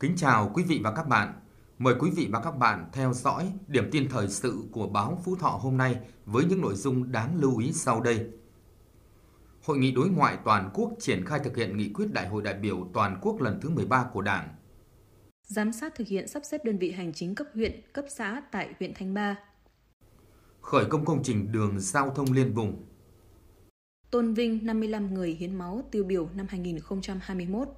Kính chào quý vị và các bạn. Mời quý vị và các bạn theo dõi điểm tin thời sự của báo Phú Thọ hôm nay với những nội dung đáng lưu ý sau đây. Hội nghị đối ngoại toàn quốc triển khai thực hiện nghị quyết Đại hội đại biểu toàn quốc lần thứ 13 của Đảng. Giám sát thực hiện sắp xếp đơn vị hành chính cấp huyện, cấp xã tại huyện Thanh Ba. Khởi công công trình đường giao thông liên vùng. Tôn vinh 55 người hiến máu tiêu biểu năm 2021.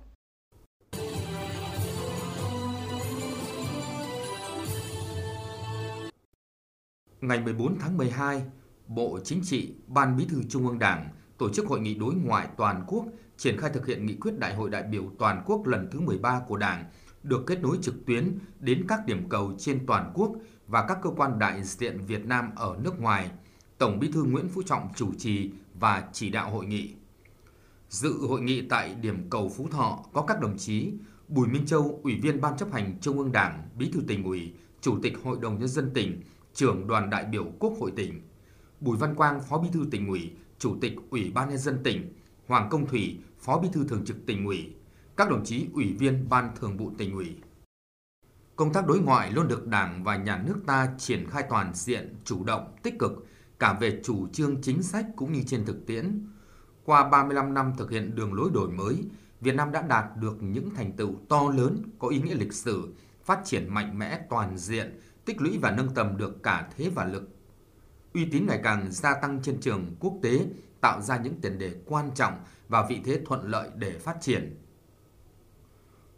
Ngày 14 tháng 12, Bộ Chính trị, Ban Bí thư Trung ương Đảng tổ chức hội nghị đối ngoại toàn quốc triển khai thực hiện nghị quyết Đại hội đại biểu toàn quốc lần thứ 13 của Đảng được kết nối trực tuyến đến các điểm cầu trên toàn quốc và các cơ quan đại diện Việt Nam ở nước ngoài. Tổng Bí thư Nguyễn Phú Trọng chủ trì và chỉ đạo hội nghị. Dự hội nghị tại điểm cầu Phú Thọ có các đồng chí Bùi Minh Châu, Ủy viên Ban chấp hành Trung ương Đảng, Bí thư tỉnh ủy, Chủ tịch Hội đồng Nhân dân tỉnh, trưởng đoàn đại biểu Quốc hội tỉnh, Bùi Văn Quang, Phó Bí thư tỉnh ủy, Chủ tịch Ủy ban nhân dân tỉnh, Hoàng Công Thủy, Phó Bí thư thường trực tỉnh ủy, các đồng chí ủy viên Ban Thường vụ tỉnh ủy. Công tác đối ngoại luôn được Đảng và Nhà nước ta triển khai toàn diện, chủ động, tích cực, cả về chủ trương chính sách cũng như trên thực tiễn. Qua 35 năm thực hiện đường lối đổi mới, Việt Nam đã đạt được những thành tựu to lớn có ý nghĩa lịch sử, phát triển mạnh mẽ toàn diện, tích lũy và nâng tầm được cả thế và lực. Uy tín ngày càng gia tăng trên trường quốc tế, tạo ra những tiền đề quan trọng và vị thế thuận lợi để phát triển.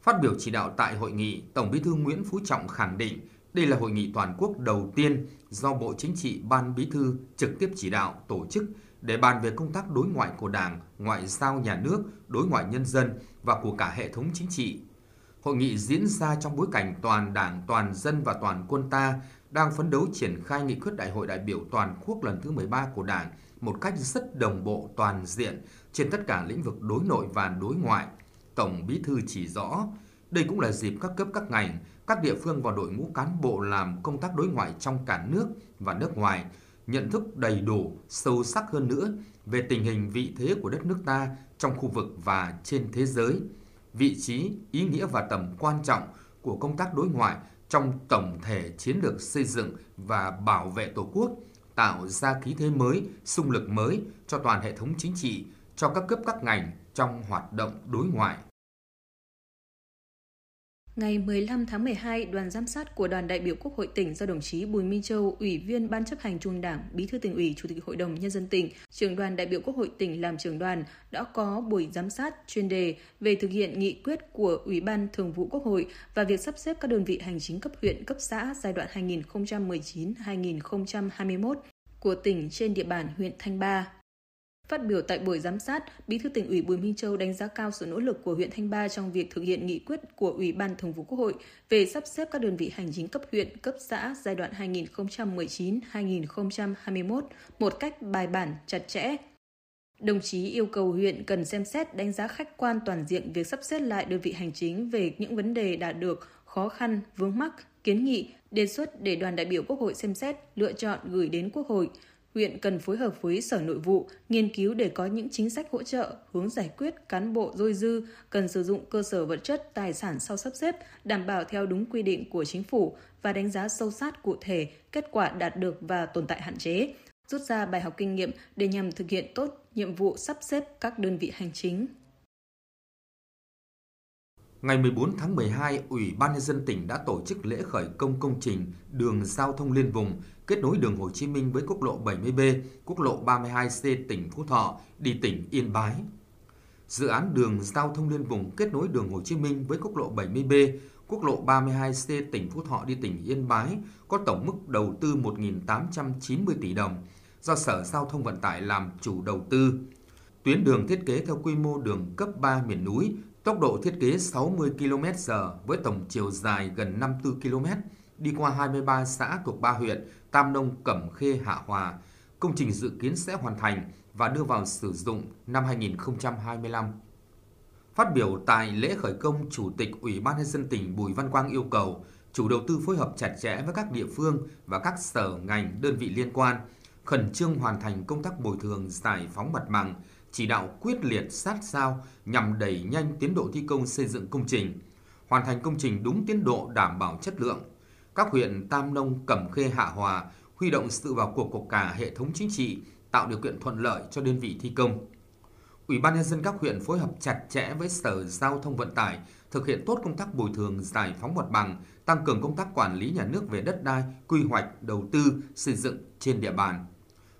Phát biểu chỉ đạo tại hội nghị, Tổng Bí thư Nguyễn Phú Trọng khẳng định đây là hội nghị toàn quốc đầu tiên do Bộ Chính trị Ban Bí thư trực tiếp chỉ đạo tổ chức để bàn về công tác đối ngoại của Đảng, ngoại giao nhà nước, đối ngoại nhân dân và của cả hệ thống chính trị. Hội nghị diễn ra trong bối cảnh toàn Đảng, toàn dân và toàn quân ta đang phấn đấu triển khai nghị quyết Đại hội đại biểu toàn quốc lần thứ 13 của Đảng một cách rất đồng bộ toàn diện trên tất cả lĩnh vực đối nội và đối ngoại. Tổng Bí thư chỉ rõ, đây cũng là dịp các cấp các ngành, các địa phương và đội ngũ cán bộ làm công tác đối ngoại trong cả nước và nước ngoài nhận thức đầy đủ, sâu sắc hơn nữa về tình hình vị thế của đất nước ta trong khu vực và trên thế giới, vị trí, ý nghĩa và tầm quan trọng của công tác đối ngoại trong tổng thể chiến lược xây dựng và bảo vệ Tổ quốc, tạo ra khí thế mới, sung lực mới cho toàn hệ thống chính trị, cho các cấp các ngành trong hoạt động đối ngoại. Ngày 15 tháng 12, đoàn giám sát của đoàn đại biểu Quốc hội tỉnh do đồng chí Bùi Minh Châu, Ủy viên Ban chấp hành Trung Đảng, Bí thư tỉnh ủy, Chủ tịch Hội đồng Nhân dân tỉnh, trưởng đoàn đại biểu Quốc hội tỉnh làm trưởng đoàn đã có buổi giám sát chuyên đề về thực hiện nghị quyết của Ủy ban Thường vụ Quốc hội và việc sắp xếp các đơn vị hành chính cấp huyện, cấp xã giai đoạn 2019-2021 của tỉnh trên địa bàn huyện Thanh Ba. Phát biểu tại buổi giám sát, Bí thư tỉnh ủy Bùi Minh Châu đánh giá cao sự nỗ lực của huyện Thanh Ba trong việc thực hiện nghị quyết của Ủy ban Thường vụ Quốc hội về sắp xếp các đơn vị hành chính cấp huyện, cấp xã giai đoạn 2019-2021 một cách bài bản, chặt chẽ. Đồng chí yêu cầu huyện cần xem xét đánh giá khách quan toàn diện việc sắp xếp lại đơn vị hành chính về những vấn đề đã được, khó khăn, vướng mắc, kiến nghị, đề xuất để đoàn đại biểu Quốc hội xem xét, lựa chọn gửi đến Quốc hội – huyện cần phối hợp với Sở Nội vụ nghiên cứu để có những chính sách hỗ trợ, hướng giải quyết cán bộ dôi dư, cần sử dụng cơ sở vật chất, tài sản sau sắp xếp, đảm bảo theo đúng quy định của chính phủ và đánh giá sâu sát cụ thể kết quả đạt được và tồn tại hạn chế, rút ra bài học kinh nghiệm để nhằm thực hiện tốt nhiệm vụ sắp xếp các đơn vị hành chính. Ngày 14 tháng 12, Ủy ban nhân dân tỉnh đã tổ chức lễ khởi công công trình đường giao thông liên vùng kết nối đường Hồ Chí Minh với quốc lộ 70B, quốc lộ 32C tỉnh Phú Thọ đi tỉnh Yên Bái. Dự án đường giao thông liên vùng kết nối đường Hồ Chí Minh với quốc lộ 70B, quốc lộ 32C tỉnh Phú Thọ đi tỉnh Yên Bái có tổng mức đầu tư 1.890 tỷ đồng do Sở Giao thông Vận tải làm chủ đầu tư. Tuyến đường thiết kế theo quy mô đường cấp 3 miền núi, tốc độ thiết kế 60 km/h với tổng chiều dài gần 54 km, đi qua 23 xã thuộc 3 huyện Tam Nông, Cẩm Khê, Hạ Hòa. Công trình dự kiến sẽ hoàn thành và đưa vào sử dụng năm 2025. Phát biểu tại lễ khởi công, Chủ tịch Ủy ban nhân dân tỉnh Bùi Văn Quang yêu cầu chủ đầu tư phối hợp chặt chẽ với các địa phương và các sở ngành đơn vị liên quan, khẩn trương hoàn thành công tác bồi thường giải phóng mặt bằng, chỉ đạo quyết liệt sát sao nhằm đẩy nhanh tiến độ thi công xây dựng công trình hoàn thành công trình đúng tiến độ đảm bảo chất lượng. Các huyện Tam Nông, Cẩm Khê, Hạ Hòa huy động sự vào cuộc của cả hệ thống chính trị, tạo điều kiện thuận lợi cho đơn vị thi công. Ủy ban nhân dân các huyện phối hợp chặt chẽ với Sở Giao thông Vận tải, thực hiện tốt công tác bồi thường giải phóng mặt bằng, tăng cường công tác quản lý nhà nước về đất đai, quy hoạch, đầu tư, xây dựng trên địa bàn.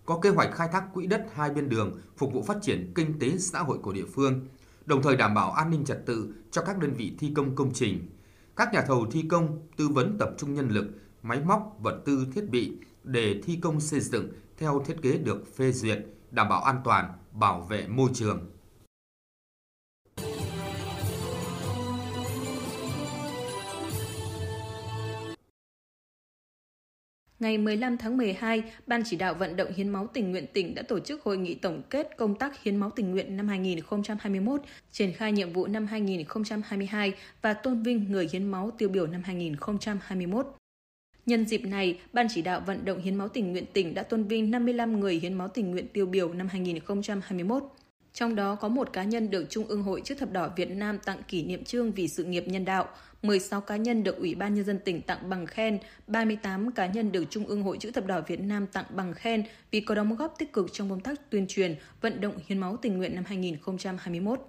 Có kế hoạch khai thác quỹ đất hai bên đường phục vụ phát triển kinh tế xã hội của địa phương, đồng thời đảm bảo an ninh trật tự cho các đơn vị thi công công trình. Các nhà thầu thi công tư vấn tập trung nhân lực, máy móc, vật tư, thiết bị để thi công xây dựng theo thiết kế được phê duyệt, đảm bảo an toàn, bảo vệ môi trường. Ngày 15 tháng 12, Ban chỉ đạo vận động hiến máu tình nguyện tỉnh đã tổ chức hội nghị tổng kết công tác hiến máu tình nguyện năm 2021, triển khai nhiệm vụ năm 2022 và tôn vinh người hiến máu tiêu biểu năm 2021. Nhân dịp này, Ban chỉ đạo vận động hiến máu tình nguyện tỉnh đã tôn vinh 55 người hiến máu tình nguyện tiêu biểu năm 2021. Trong đó có một cá nhân được Trung ương Hội Chữ thập đỏ Việt Nam tặng kỷ niệm trương vì sự nghiệp nhân đạo, 16 cá nhân được Ủy ban Nhân dân tỉnh tặng bằng khen, 38 cá nhân được Trung ương Hội Chữ thập đỏ Việt Nam tặng bằng khen vì có đóng góp tích cực trong công tác tuyên truyền, vận động hiến máu tình nguyện năm 2021.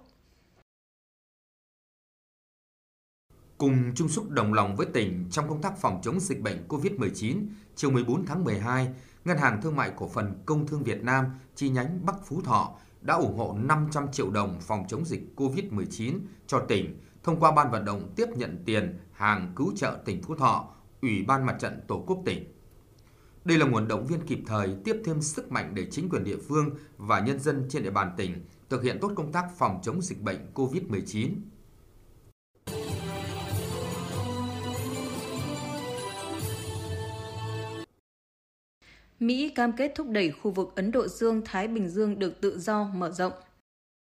Cùng chung sức đồng lòng với tỉnh trong công tác phòng chống dịch bệnh COVID-19, chiều 14 tháng 12, Ngân hàng Thương mại Cổ phần Công thương Việt Nam chi nhánh Bắc Phú Thọ đã ủng hộ 500 triệu đồng phòng chống dịch COVID-19 cho tỉnh thông qua ban vận động tiếp nhận tiền hàng cứu trợ tỉnh Phú Thọ, Ủy ban Mặt trận Tổ quốc tỉnh. Đây là nguồn động viên kịp thời tiếp thêm sức mạnh để chính quyền địa phương và nhân dân trên địa bàn tỉnh thực hiện tốt công tác phòng chống dịch bệnh COVID-19. Mỹ cam kết thúc đẩy khu vực Ấn Độ Dương-Thái Bình Dương được tự do mở rộng.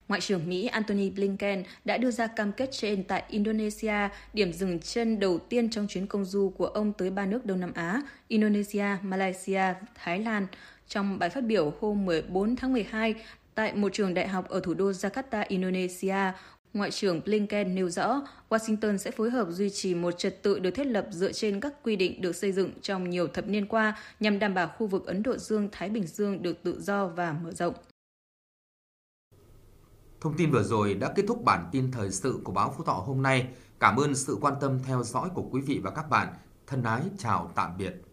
Ngoại trưởng Mỹ Antony Blinken đã đưa ra cam kết trên tại Indonesia, điểm dừng chân đầu tiên trong chuyến công du của ông tới ba nước Đông Nam Á, Indonesia, Malaysia, Thái Lan. Trong bài phát biểu hôm 14 tháng 12 tại một trường đại học ở thủ đô Jakarta, Indonesia, Ngoại trưởng Blinken nêu rõ, Washington sẽ phối hợp duy trì một trật tự được thiết lập dựa trên các quy định được xây dựng trong nhiều thập niên qua nhằm đảm bảo khu vực Ấn Độ Dương-Thái Bình Dương được tự do và mở rộng. Thông tin vừa rồi đã kết thúc bản tin thời sự của báo Phú Thọ hôm nay. Cảm ơn sự quan tâm theo dõi của quý vị và các bạn. Thân ái, chào tạm biệt.